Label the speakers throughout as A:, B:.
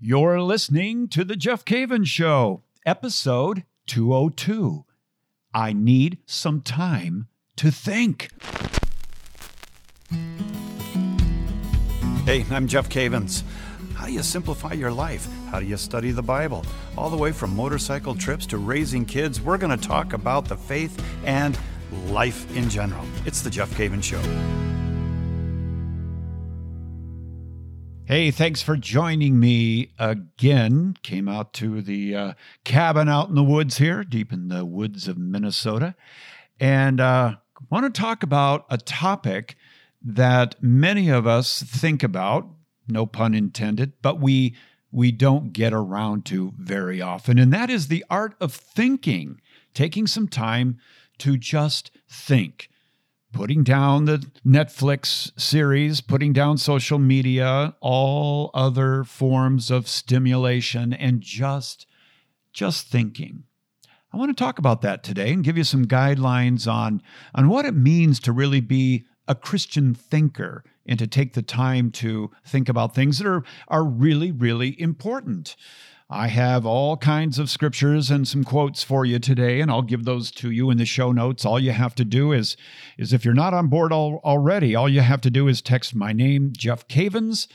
A: You're listening to The Jeff Cavins Show, episode 202. I need some time to think. Hey, I'm Jeff Cavins. How do you simplify your life? How do you study the Bible? All the way from motorcycle trips to raising kids, we're going to talk about the faith and life in general. It's The Jeff Cavins Show. Hey, thanks for joining me again. Came out to the uh, cabin out in the woods here, deep in the woods of Minnesota, and uh, want to talk about a topic that many of us think about, no pun intended, but we we don't get around to very often, and that is the art of thinking, taking some time to just think putting down the Netflix series, putting down social media, all other forms of stimulation and just just thinking. I want to talk about that today and give you some guidelines on on what it means to really be a Christian thinker and to take the time to think about things that are are really really important. I have all kinds of scriptures and some quotes for you today, and I'll give those to you in the show notes. All you have to do is, is if you're not on board al- already, all you have to do is text my name, Jeff Cavins,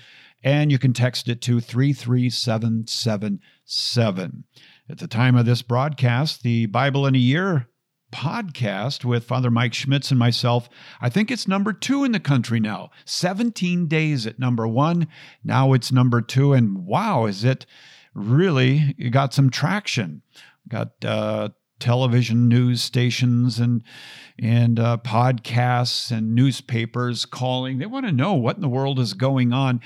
A: and you can text it to 33777. At the time of this broadcast, the Bible in a Year podcast with Father Mike Schmitz and myself. I think it's number two in the country now. 17 days at number one. Now it's number two. And wow, is it really got some traction. Got uh, television news stations and and uh, podcasts and newspapers calling. They want to know what in the world is going on.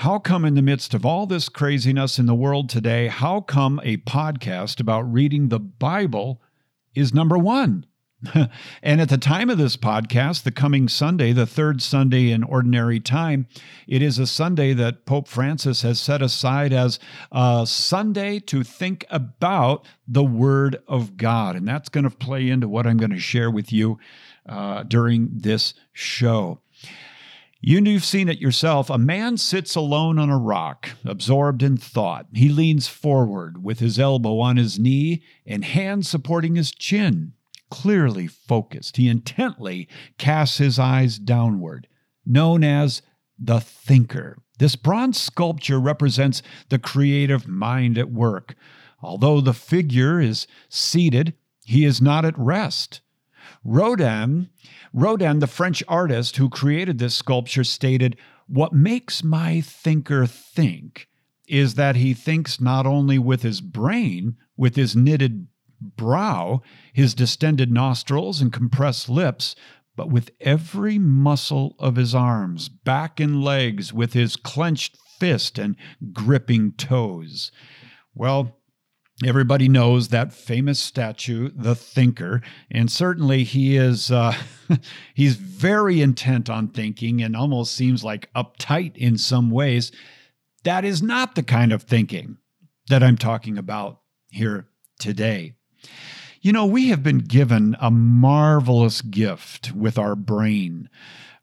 A: How come, in the midst of all this craziness in the world today, how come a podcast about reading the Bible is number one? and at the time of this podcast, the coming Sunday, the third Sunday in ordinary time, it is a Sunday that Pope Francis has set aside as a Sunday to think about the Word of God. And that's going to play into what I'm going to share with you uh, during this show. You have seen it yourself. A man sits alone on a rock, absorbed in thought. He leans forward with his elbow on his knee and hand supporting his chin clearly focused. He intently casts his eyes downward, known as the thinker. This bronze sculpture represents the creative mind at work. Although the figure is seated, he is not at rest. Rodin, Rodin, the French artist who created this sculpture, stated, What makes my thinker think is that he thinks not only with his brain, with his knitted brow, his distended nostrils, and compressed lips, but with every muscle of his arms, back, and legs, with his clenched fist and gripping toes. Well, everybody knows that famous statue, the Thinker, and certainly he is uh, he's very intent on thinking and almost seems like uptight in some ways. That is not the kind of thinking that I'm talking about here today. You know, we have been given a marvelous gift with our brain.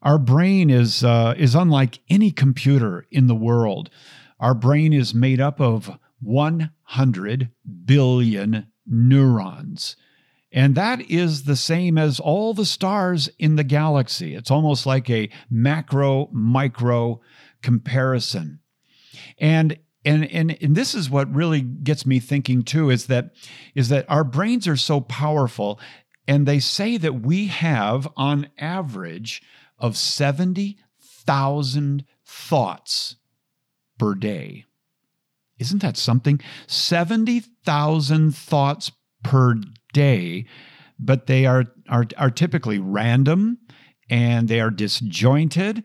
A: Our brain is, uh, is unlike any computer in the world. Our brain is made up of 100 billion neurons. And that is the same as all the stars in the galaxy. It's almost like a macro micro comparison. And and, and and this is what really gets me thinking too is that is that our brains are so powerful and they say that we have on average of 70,000 thoughts per day. Isn't that something? 70,000 thoughts per day, but they are, are, are typically random and they are disjointed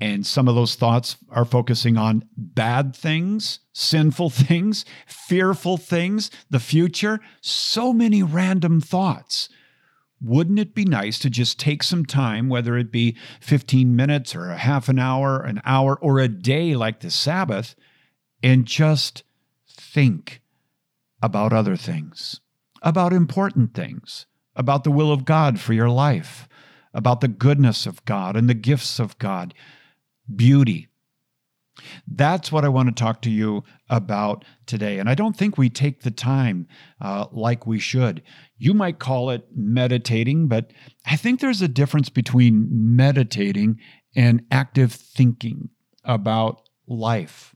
A: and some of those thoughts are focusing on bad things, sinful things, fearful things, the future. So many random thoughts. Wouldn't it be nice to just take some time, whether it be 15 minutes or a half an hour, an hour, or a day like the Sabbath, and just think about other things, about important things, about the will of God for your life, about the goodness of God and the gifts of God beauty. That's what I want to talk to you about today. And I don't think we take the time uh, like we should. You might call it meditating, but I think there's a difference between meditating and active thinking about life.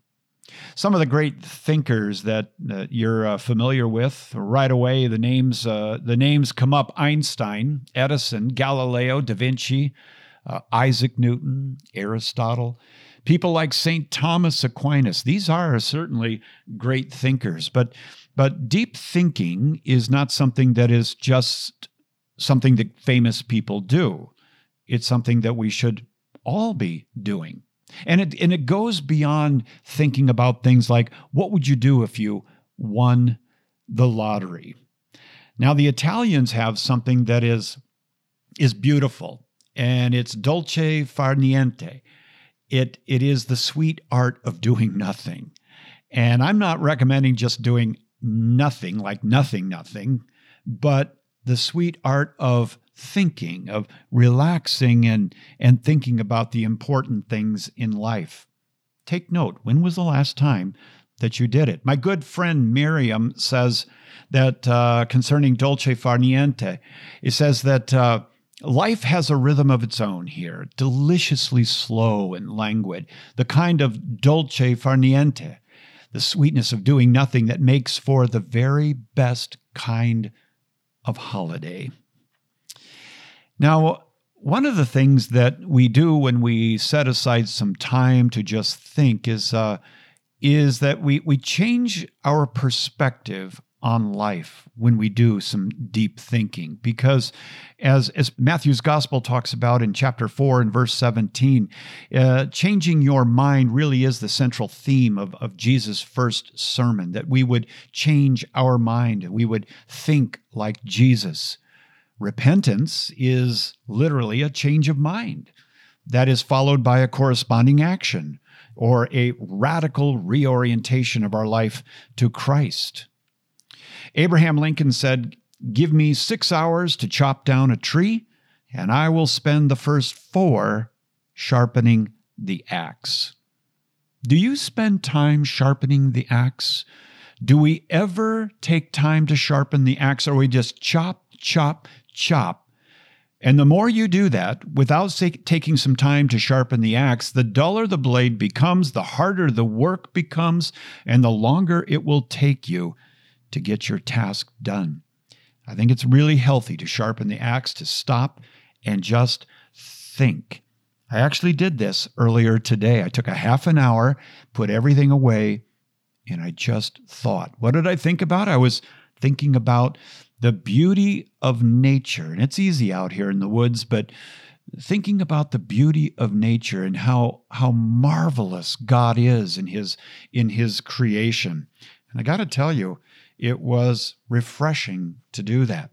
A: Some of the great thinkers that, that you're uh, familiar with, right away the names uh, the names come up: Einstein, Edison, Galileo, Da Vinci, uh, Isaac Newton, Aristotle. People like St. Thomas Aquinas. These are certainly great thinkers, but but deep thinking is not something that is just something that famous people do. It's something that we should all be doing. And it and it goes beyond thinking about things like what would you do if you won the lottery. Now the Italians have something that is is beautiful and it's dolce far niente. It it is the sweet art of doing nothing. And I'm not recommending just doing nothing like nothing nothing, but the sweet art of thinking, of relaxing and, and thinking about the important things in life. Take note when was the last time that you did it? My good friend Miriam says that uh, concerning dolce far niente, it says that uh, Life has a rhythm of its own here, deliciously slow and languid, the kind of dolce far niente, the sweetness of doing nothing that makes for the very best kind of holiday. Now, one of the things that we do when we set aside some time to just think is uh, is that we we change our perspective on life when we do some deep thinking. Because as as Matthew's gospel talks about in chapter 4 and verse 17 uh, changing your mind really is the central theme of, of Jesus first sermon that we would change our mind we would think like Jesus. Repentance is literally a change of mind that is followed by a corresponding action or a radical reorientation of our life to Christ Abraham Lincoln said, Give me six hours to chop down a tree, and I will spend the first four sharpening the axe. Do you spend time sharpening the axe? Do we ever take time to sharpen the axe, or we just chop, chop, chop? And the more you do that without taking some time to sharpen the axe, the duller the blade becomes, the harder the work becomes, and the longer it will take you to get your task done. I think it's really healthy to sharpen the axe, to stop and just think. I actually did this earlier today. I took a half an hour, put everything away, and I just thought. What did I think about? I was thinking about the beauty of nature. And it's easy out here in the woods, but thinking about the beauty of nature and how how marvelous God is in his in his creation. And I got to tell you, it was refreshing to do that.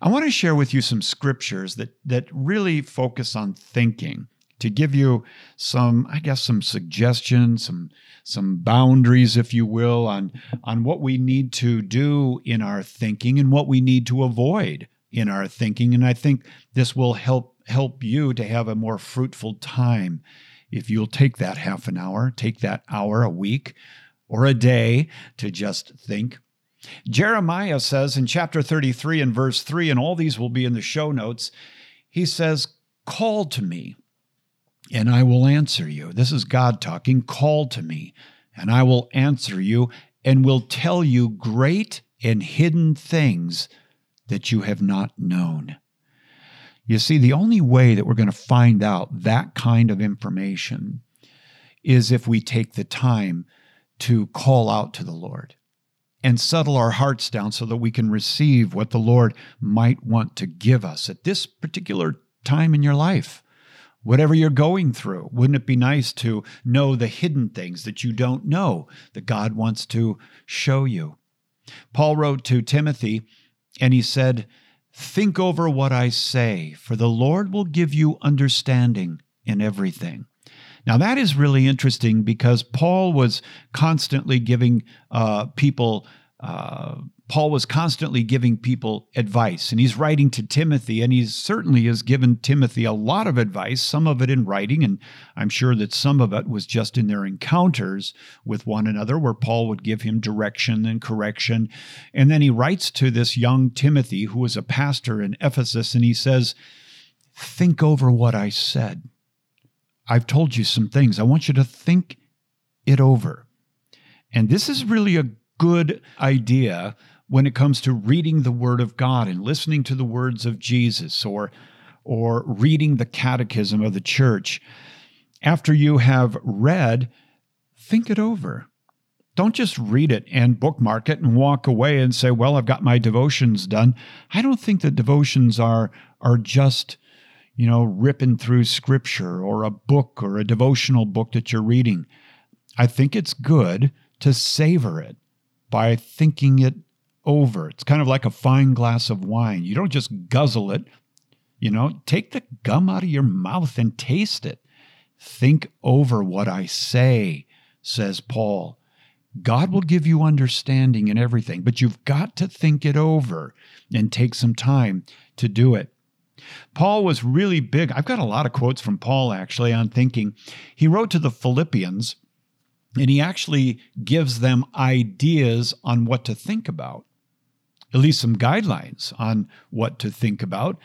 A: I want to share with you some scriptures that, that really focus on thinking to give you some, I guess, some suggestions, some, some boundaries, if you will, on, on what we need to do in our thinking and what we need to avoid in our thinking. And I think this will help help you to have a more fruitful time if you'll take that half an hour, take that hour a week or a day to just think Jeremiah says in chapter 33 and verse 3, and all these will be in the show notes, he says, Call to me, and I will answer you. This is God talking. Call to me, and I will answer you, and will tell you great and hidden things that you have not known. You see, the only way that we're going to find out that kind of information is if we take the time to call out to the Lord and settle our hearts down so that we can receive what the Lord might want to give us at this particular time in your life. Whatever you're going through, wouldn't it be nice to know the hidden things that you don't know that God wants to show you? Paul wrote to Timothy and he said, Think over what I say, for the Lord will give you understanding in everything. Now, that is really interesting because Paul was constantly giving uh, people uh, Paul was constantly giving people advice, and he's writing to Timothy, and he certainly has given Timothy a lot of advice, some of it in writing, and I'm sure that some of it was just in their encounters with one another, where Paul would give him direction and correction. And then he writes to this young Timothy, who was a pastor in Ephesus, and he says, Think over what I said. I've told you some things. I want you to think it over. And this is really a good idea when it comes to reading the Word of God and listening to the words of Jesus or, or reading the catechism of the church. After you have read, think it over. Don't just read it and bookmark it and walk away and say, Well, I've got my devotions done. I don't think that devotions are, are just, you know, ripping through scripture or a book or a devotional book that you're reading. I think it's good to savor it by thinking it over. It's kind of like a fine glass of wine. You don't just guzzle it, you know, take the gum out of your mouth and taste it. Think over what I say, says Paul. God will give you understanding in everything, but you've got to think it over and take some time to do it. Paul was really big. I've got a lot of quotes from Paul actually on thinking. He wrote to the Philippians and he actually gives them ideas on what to think about, at least some guidelines on what to think about.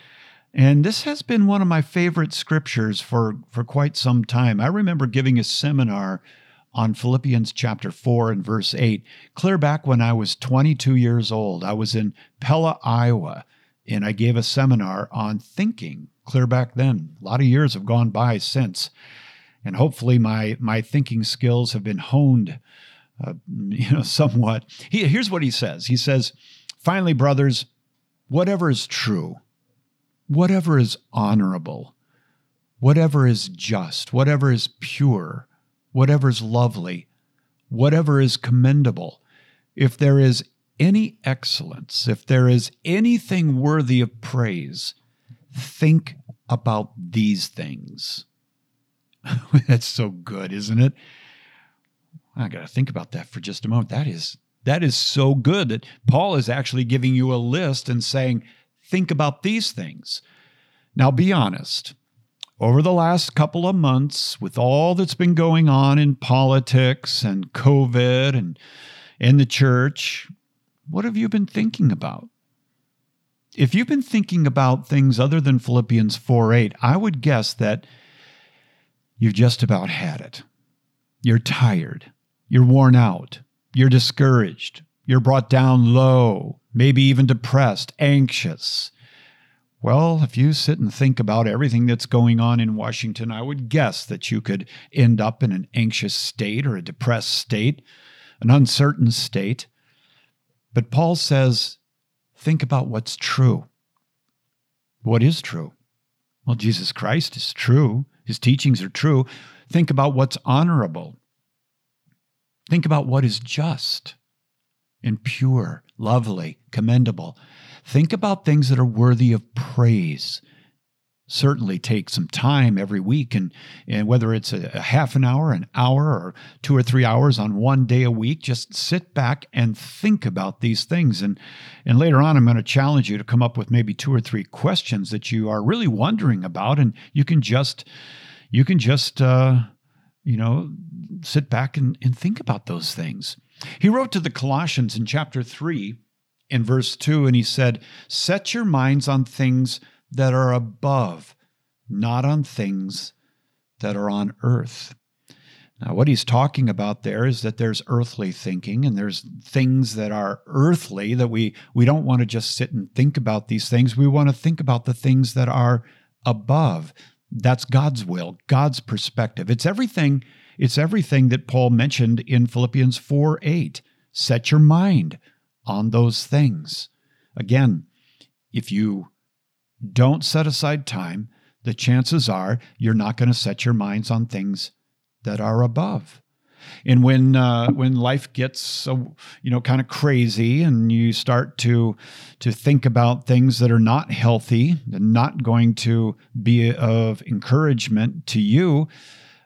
A: And this has been one of my favorite scriptures for, for quite some time. I remember giving a seminar on Philippians chapter 4 and verse 8, clear back when I was 22 years old. I was in Pella, Iowa, and I gave a seminar on thinking clear back then. A lot of years have gone by since. And hopefully my my thinking skills have been honed uh, you know somewhat. He, here's what he says. He says finally brothers whatever is true whatever is honorable whatever is just whatever is pure whatever is lovely whatever is commendable if there is any excellence if there is anything worthy of praise think about these things That's so good, isn't it? I got to think about that for just a moment. That is that is so good that Paul is actually giving you a list and saying, think about these things. Now, be honest. Over the last couple of months, with all that's been going on in politics and COVID and in the church, what have you been thinking about? If you've been thinking about things other than Philippians 4 8, I would guess that You've just about had it. You're tired. You're worn out. You're discouraged. You're brought down low, maybe even depressed, anxious. Well, if you sit and think about everything that's going on in Washington, I would guess that you could end up in an anxious state or a depressed state, an uncertain state. But Paul says, think about what's true. What is true? Well, Jesus Christ is true. His teachings are true. Think about what's honorable. Think about what is just and pure, lovely, commendable. Think about things that are worthy of praise. Certainly take some time every week, and, and whether it's a, a half an hour, an hour, or two or three hours on one day a week, just sit back and think about these things. And, and later on, I'm going to challenge you to come up with maybe two or three questions that you are really wondering about, and you can just you can just, uh, you know, sit back and, and think about those things. He wrote to the Colossians in chapter 3 in verse 2, and he said, Set your minds on things that are above, not on things that are on earth. Now, what he's talking about there is that there's earthly thinking and there's things that are earthly that we, we don't want to just sit and think about these things. We want to think about the things that are above, that's God's will, God's perspective. It's everything, it's everything that Paul mentioned in Philippians 4 8. Set your mind on those things. Again, if you don't set aside time, the chances are you're not going to set your minds on things that are above. And when uh, when life gets so you know kind of crazy, and you start to to think about things that are not healthy and not going to be of encouragement to you,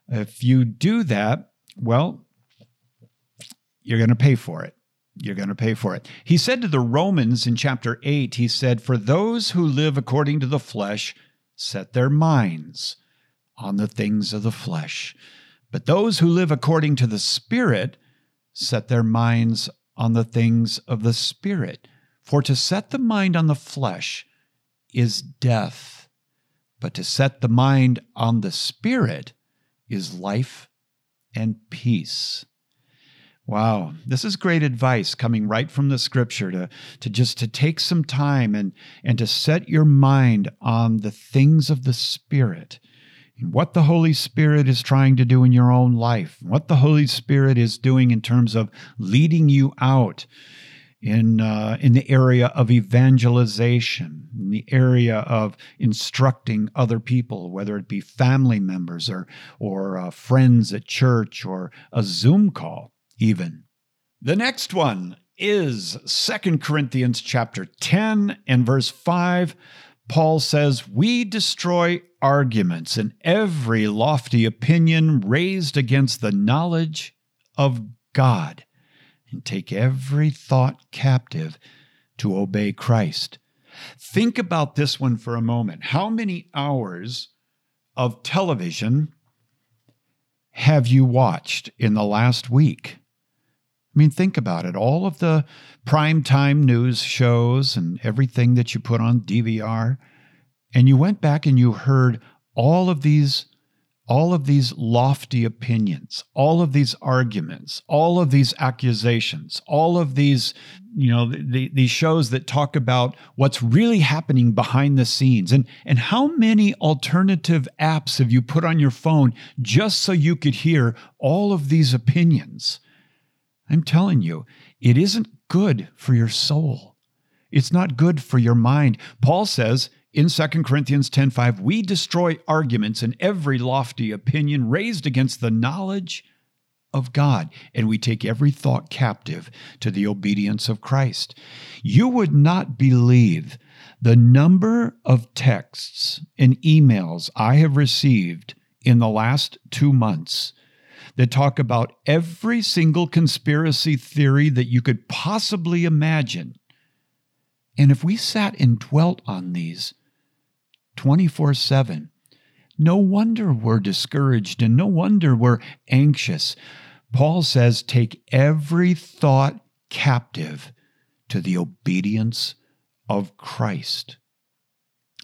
A: if you do that, well, you're going to pay for it. You're going to pay for it. He said to the Romans in chapter 8, he said, For those who live according to the flesh set their minds on the things of the flesh. But those who live according to the Spirit set their minds on the things of the Spirit. For to set the mind on the flesh is death, but to set the mind on the Spirit is life and peace. Wow, this is great advice coming right from the scripture to, to just to take some time and, and to set your mind on the things of the Spirit. And what the Holy Spirit is trying to do in your own life, what the Holy Spirit is doing in terms of leading you out in, uh, in the area of evangelization, in the area of instructing other people, whether it be family members or, or uh, friends at church or a Zoom call even. The next one is Second Corinthians chapter 10 and verse 5. Paul says, We destroy arguments and every lofty opinion raised against the knowledge of God, and take every thought captive to obey Christ. Think about this one for a moment. How many hours of television have you watched in the last week? I mean, think about it. All of the primetime news shows and everything that you put on DVR, and you went back and you heard all of these all of these lofty opinions, all of these arguments, all of these accusations, all of these, you know, the, these shows that talk about what's really happening behind the scenes. And, and how many alternative apps have you put on your phone just so you could hear all of these opinions? I'm telling you, it isn't good for your soul. It's not good for your mind. Paul says in 2 Corinthians 10:5, "We destroy arguments and every lofty opinion raised against the knowledge of God, and we take every thought captive to the obedience of Christ." You would not believe the number of texts and emails I have received in the last 2 months that talk about every single conspiracy theory that you could possibly imagine. And if we sat and dwelt on these 24 7, no wonder we're discouraged and no wonder we're anxious. Paul says, take every thought captive to the obedience of Christ.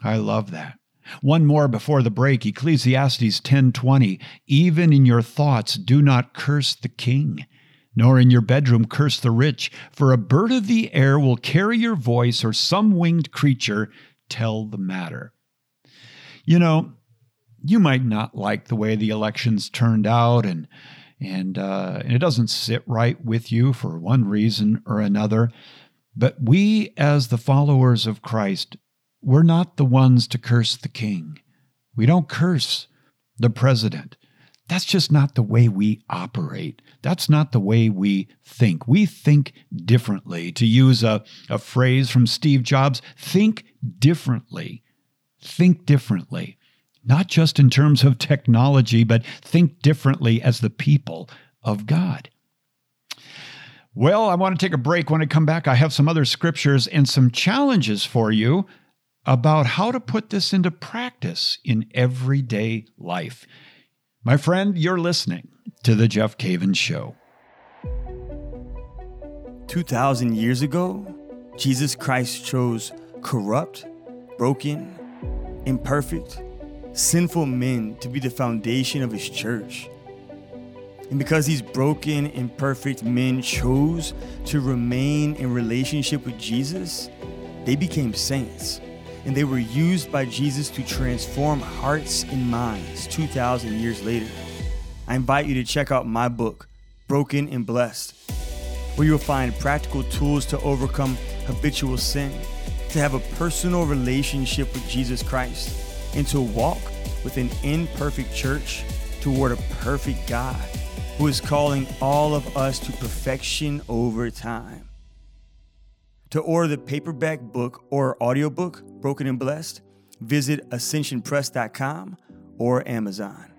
A: I love that. One more before the break, Ecclesiastes 10:20, even in your thoughts do not curse the king, nor in your bedroom curse the rich, for a bird of the air will carry your voice or some winged creature tell the matter. You know, you might not like the way the elections turned out and and, uh, and it doesn't sit right with you for one reason or another. But we, as the followers of Christ, we're not the ones to curse the king. We don't curse the president. That's just not the way we operate. That's not the way we think. We think differently. To use a, a phrase from Steve Jobs, think differently. Think differently. Not just in terms of technology, but think differently as the people of God. Well, I want to take a break. When I come back, I have some other scriptures and some challenges for you about how to put this into practice in everyday life. My friend, you're listening to The Jeff Cavins Show.
B: 2,000 years ago, Jesus Christ chose corrupt, broken, imperfect, sinful men to be the foundation of his church. And because these broken, imperfect men chose to remain in relationship with Jesus, they became saints and they were used by Jesus to transform hearts and minds 2,000 years later. I invite you to check out my book, Broken and Blessed, where you'll find practical tools to overcome habitual sin, to have a personal relationship with Jesus Christ, and to walk with an imperfect church toward a perfect God who is calling all of us to perfection over time. To order the paperback book or audiobook, Broken and Blessed, visit ascensionpress.com or Amazon.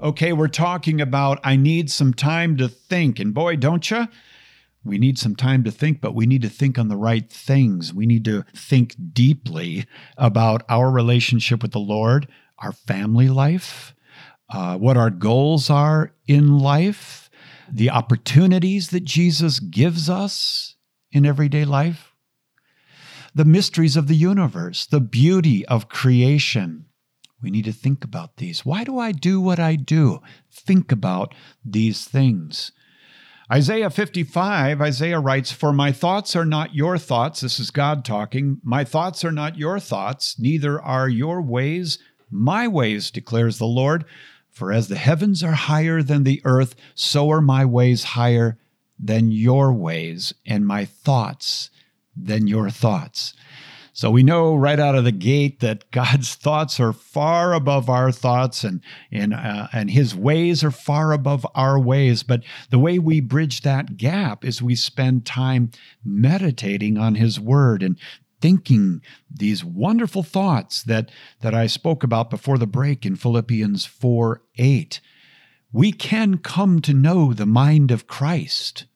A: Okay, we're talking about I need some time to think. And boy, don't you? We need some time to think, but we need to think on the right things. We need to think deeply about our relationship with the Lord, our family life, uh, what our goals are in life, the opportunities that Jesus gives us in everyday life, the mysteries of the universe, the beauty of creation, we need to think about these. Why do I do what I do? Think about these things. Isaiah 55, Isaiah writes, For my thoughts are not your thoughts. This is God talking. My thoughts are not your thoughts, neither are your ways my ways, declares the Lord. For as the heavens are higher than the earth, so are my ways higher than your ways, and my thoughts than your thoughts. So we know right out of the gate that God's thoughts are far above our thoughts and and uh, and his ways are far above our ways, but the way we bridge that gap is we spend time meditating on his word and thinking these wonderful thoughts that that I spoke about before the break in Philippians 4 8. We can come to know the mind of Christ.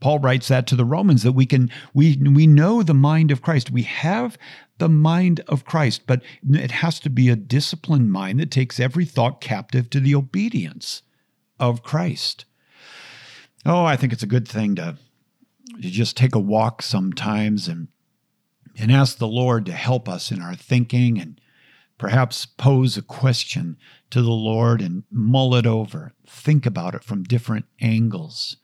A: Paul writes that to the Romans that we can we we know the mind of Christ. We have the mind of Christ, but it has to be a disciplined mind that takes every thought captive to the obedience of Christ. Oh, I think it's a good thing to, to just take a walk sometimes and and ask the Lord to help us in our thinking and perhaps pose a question to the Lord and mull it over, think about it from different angles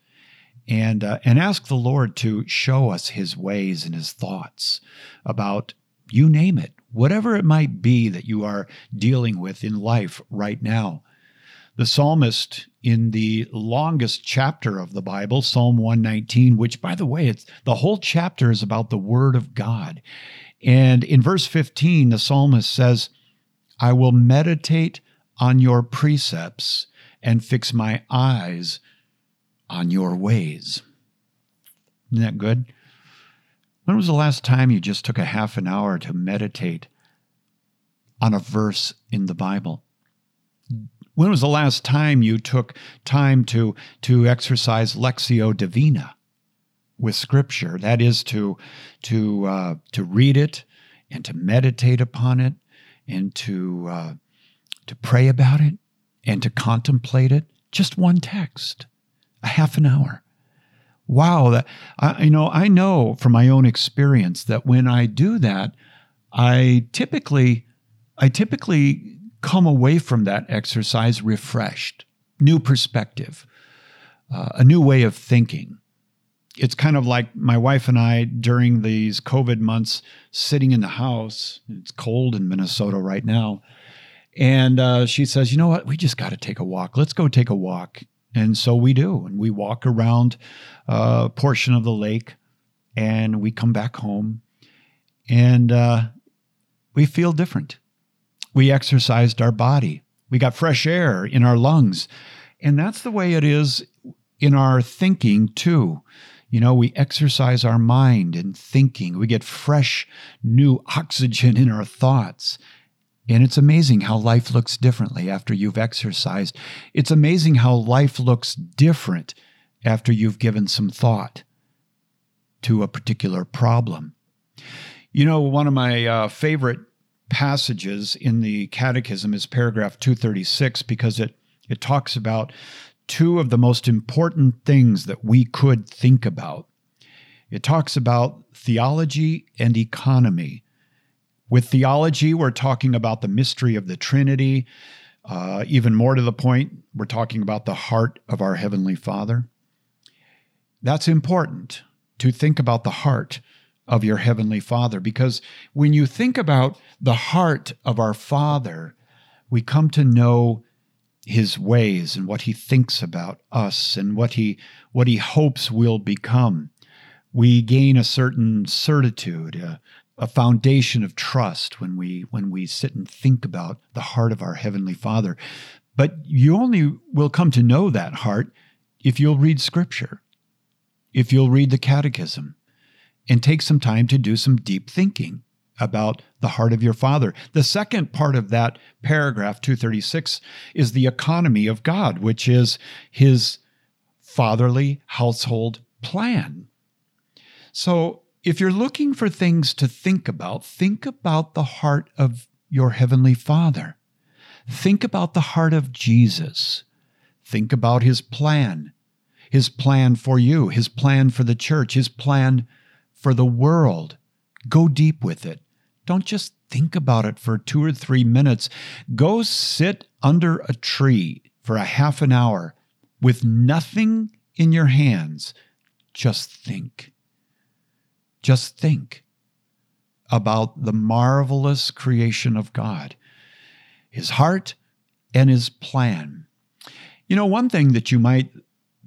A: and uh, and ask the Lord to show us His ways and His thoughts about you name it, whatever it might be that you are dealing with in life right now. The psalmist in the longest chapter of the Bible, Psalm 119, which by the way, it's the whole chapter is about the word of God. And in verse 15, the psalmist says, I will meditate on your precepts and fix my eyes on your ways. Isn't that good? When was the last time you just took a half an hour to meditate on a verse in the Bible? When was the last time you took time to, to exercise Lectio Divina with Scripture? That is to, to, uh, to read it and to meditate upon it and to, uh, to pray about it and to contemplate it. Just one text a half an hour. Wow, that I, you know, I know from my own experience that when I do that, I typically, I typically come away from that exercise refreshed, new perspective, uh, a new way of thinking. It's kind of like my wife and I during these COVID months sitting in the house. It's cold in Minnesota right now. And uh, she says, You know what? We just got to take a walk. Let's go take a walk. And so we do. And we walk around a portion of the lake and we come back home and uh, we feel different. We exercised our body, we got fresh air in our lungs. And that's the way it is in our thinking, too. You know, we exercise our mind and thinking. We get fresh, new oxygen in our thoughts. And it's amazing how life looks differently after you've exercised. It's amazing how life looks different after you've given some thought to a particular problem. You know, one of my uh, favorite passages in the Catechism is paragraph 236 because it, it talks about two of the most important things that we could think about. It talks about theology and economy. With theology, we're talking about the mystery of the Trinity. Uh, even more to the point, we're talking about the heart of our Heavenly Father. That's important to think about the heart of your Heavenly Father. Because when you think about the heart of our Father, we come to know his ways and what he thinks about us and what he what he hopes we'll become. We gain a certain certitude a, a foundation of trust when we when we sit and think about the heart of our heavenly father. But you only will come to know that heart if you'll read scripture if you'll read the catechism and take some time to do some deep thinking about the heart of your Father. The second part of that paragraph, 236, is the economy of God, which is his fatherly household plan. So if you're looking for things to think about, think about the heart of your Heavenly Father. Think about the heart of Jesus. Think about his plan, his plan for you, his plan for the church, his plan for the world. Go deep with it. Don't just think about it for two or three minutes. Go sit under a tree for a half an hour with nothing in your hands. Just think. Just think about the marvelous creation of God, His heart, and His plan. You know, one thing that you might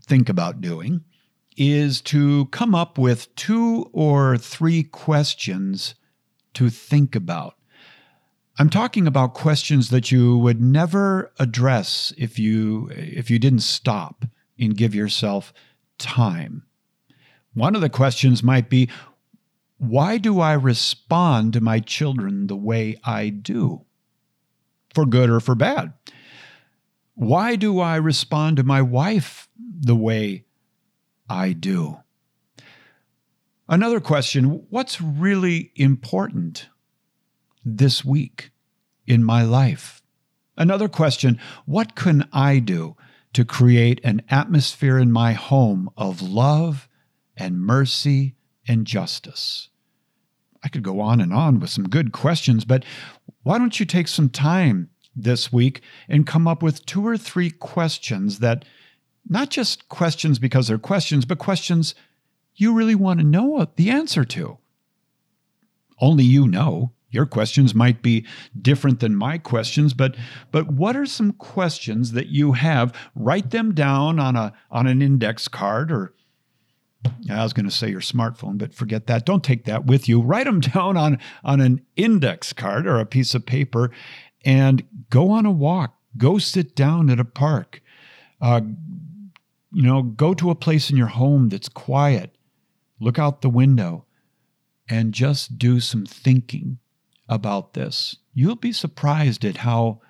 A: think about doing is to come up with two or three questions to think about. I'm talking about questions that you would never address if you if you didn't stop and give yourself time. One of the questions might be why do I respond to my children the way I do? For good or for bad? Why do I respond to my wife the way I do? Another question What's really important this week in my life? Another question What can I do to create an atmosphere in my home of love and mercy and justice? I could go on and on with some good questions, but why don't you take some time this week and come up with two or three questions that not just questions because they're questions, but questions you really want to know the answer to. Only you know. Your questions might be different than my questions, but but what are some questions that you have? Write them down on a on an index card or I was going to say your smartphone, but forget that. Don't take that with you. Write them down on on an index card or a piece of paper and go on a walk. Go sit down at a park. Uh, you know, go to a place in your home that's quiet look out the window and just do some thinking about this. You'll be surprised at how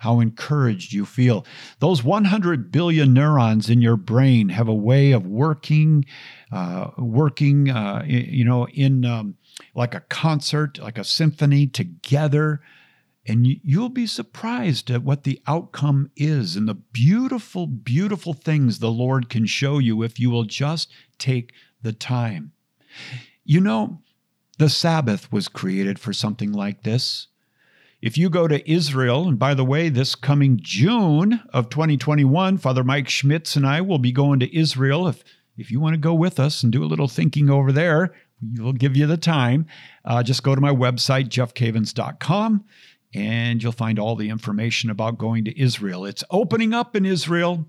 A: how encouraged you feel. Those 100 billion neurons in your brain have a way of working, uh, working, uh, you know, in um, like a concert, like a symphony together. And you'll be surprised at what the outcome is and the beautiful, beautiful things the Lord can show you if you will just take the time. You know, the Sabbath was created for something like this. If you go to Israel, and by the way, this coming June of 2021, Father Mike Schmitz and I will be going to Israel. If, if you want to go with us and do a little thinking over there, we'll give you the time. Uh, just go to my website, jeffcavins.com, and you'll find all the information about going to Israel. It's opening up in Israel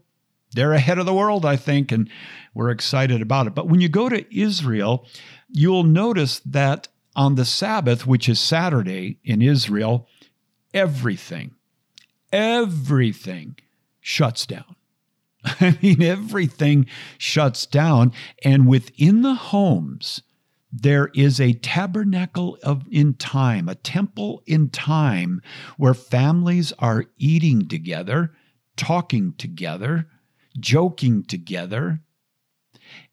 A: they're ahead of the world, I think, and we're excited about it. But when you go to Israel, you'll notice that on the Sabbath, which is Saturday in Israel, everything, everything shuts down. I mean, everything shuts down. And within the homes, there is a tabernacle of in time, a temple in time where families are eating together, talking together, joking together,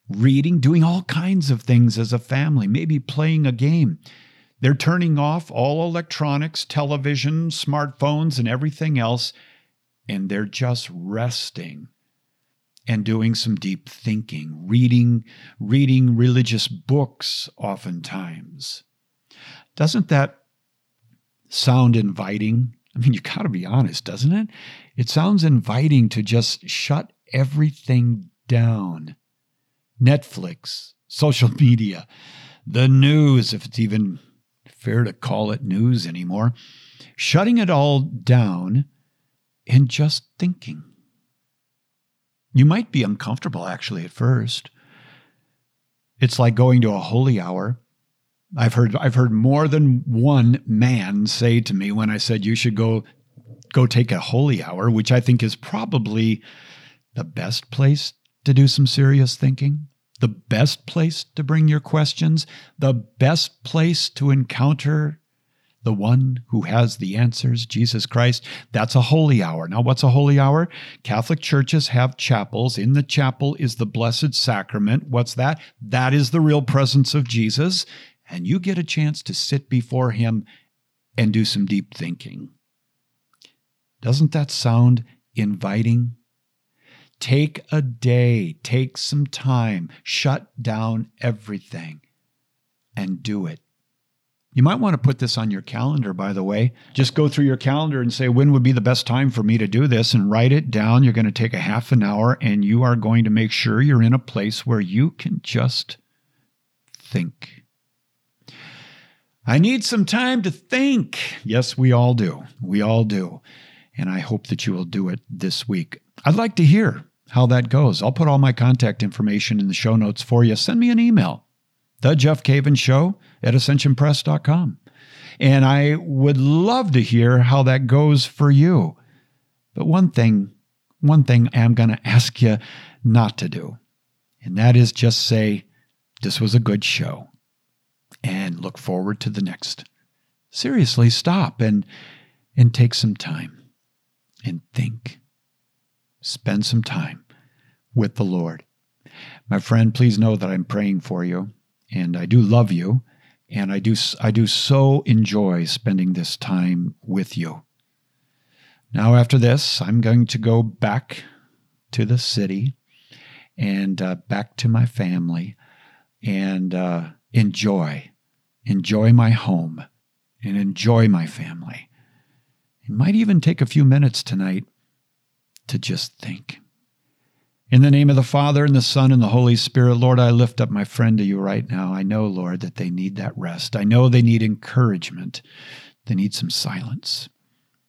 A: reading, doing all kinds of things as a family, maybe playing a game. They're turning off all electronics, television, smartphones, and everything else, and they're just resting and doing some deep thinking, reading, reading religious books oftentimes. Doesn't that sound inviting? I mean, you got to be honest, doesn't it? It sounds inviting to just shut everything down Netflix, social media, the news, if it's even fair to call it news anymore, shutting it all down and just thinking. You might be uncomfortable actually at first. It's like going to a holy hour. I've heard I've heard more than one man say to me when I said you should go go take a holy hour, which I think is probably the best place to do some serious thinking, the best place to bring your questions, the best place to encounter the one who has the answers, Jesus Christ. That's a holy hour. Now, what's a holy hour? Catholic churches have chapels. In the chapel is the Blessed Sacrament. What's that? That is the real presence of Jesus. And you get a chance to sit before him and do some deep thinking. Doesn't that sound inviting? Take a day, take some time, shut down everything, and do it. You might want to put this on your calendar, by the way. Just go through your calendar and say, when would be the best time for me to do this? And write it down. You're going to take a half an hour and you are going to make sure you're in a place where you can just think. I need some time to think. Yes, we all do. We all do. And I hope that you will do it this week. I'd like to hear how that goes. I'll put all my contact information in the show notes for you. Send me an email, the Jeff Cavins Show at ascensionpress.com. And I would love to hear how that goes for you. But one thing, one thing I'm going to ask you not to do, and that is just say, this was a good show and look forward to the next. Seriously, stop and and take some time and think. Spend some time with the Lord. My friend, please know that I'm praying for you and I do love you and I do I do so enjoy spending this time with you. Now after this, I'm going to go back to the city and uh, back to my family and uh, enjoy enjoy my home and enjoy my family. It might even take a few minutes tonight to just think. In the name of the Father, and the Son, and the Holy Spirit, Lord, I lift up my friend to you right now. I know, Lord, that they need that rest. I know they need encouragement. They need some silence.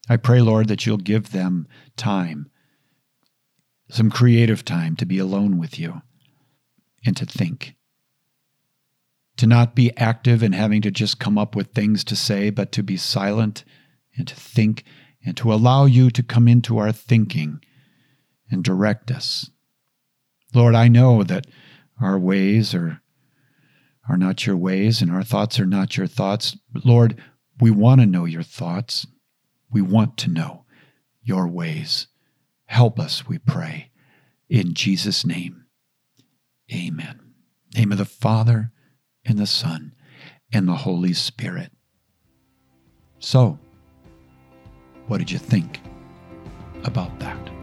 A: I pray, Lord, that you'll give them time, some creative time to be alone with you and to think. To not be active and having to just come up with things to say, but to be silent and to think and to allow you to come into our thinking and direct us Lord, I know that our ways are, are not your ways and our thoughts are not your thoughts. Lord, we want to know your thoughts. We want to know your ways. Help us, we pray. In Jesus' name, amen. Name of the Father, and the Son, and the Holy Spirit. So, what did you think about that?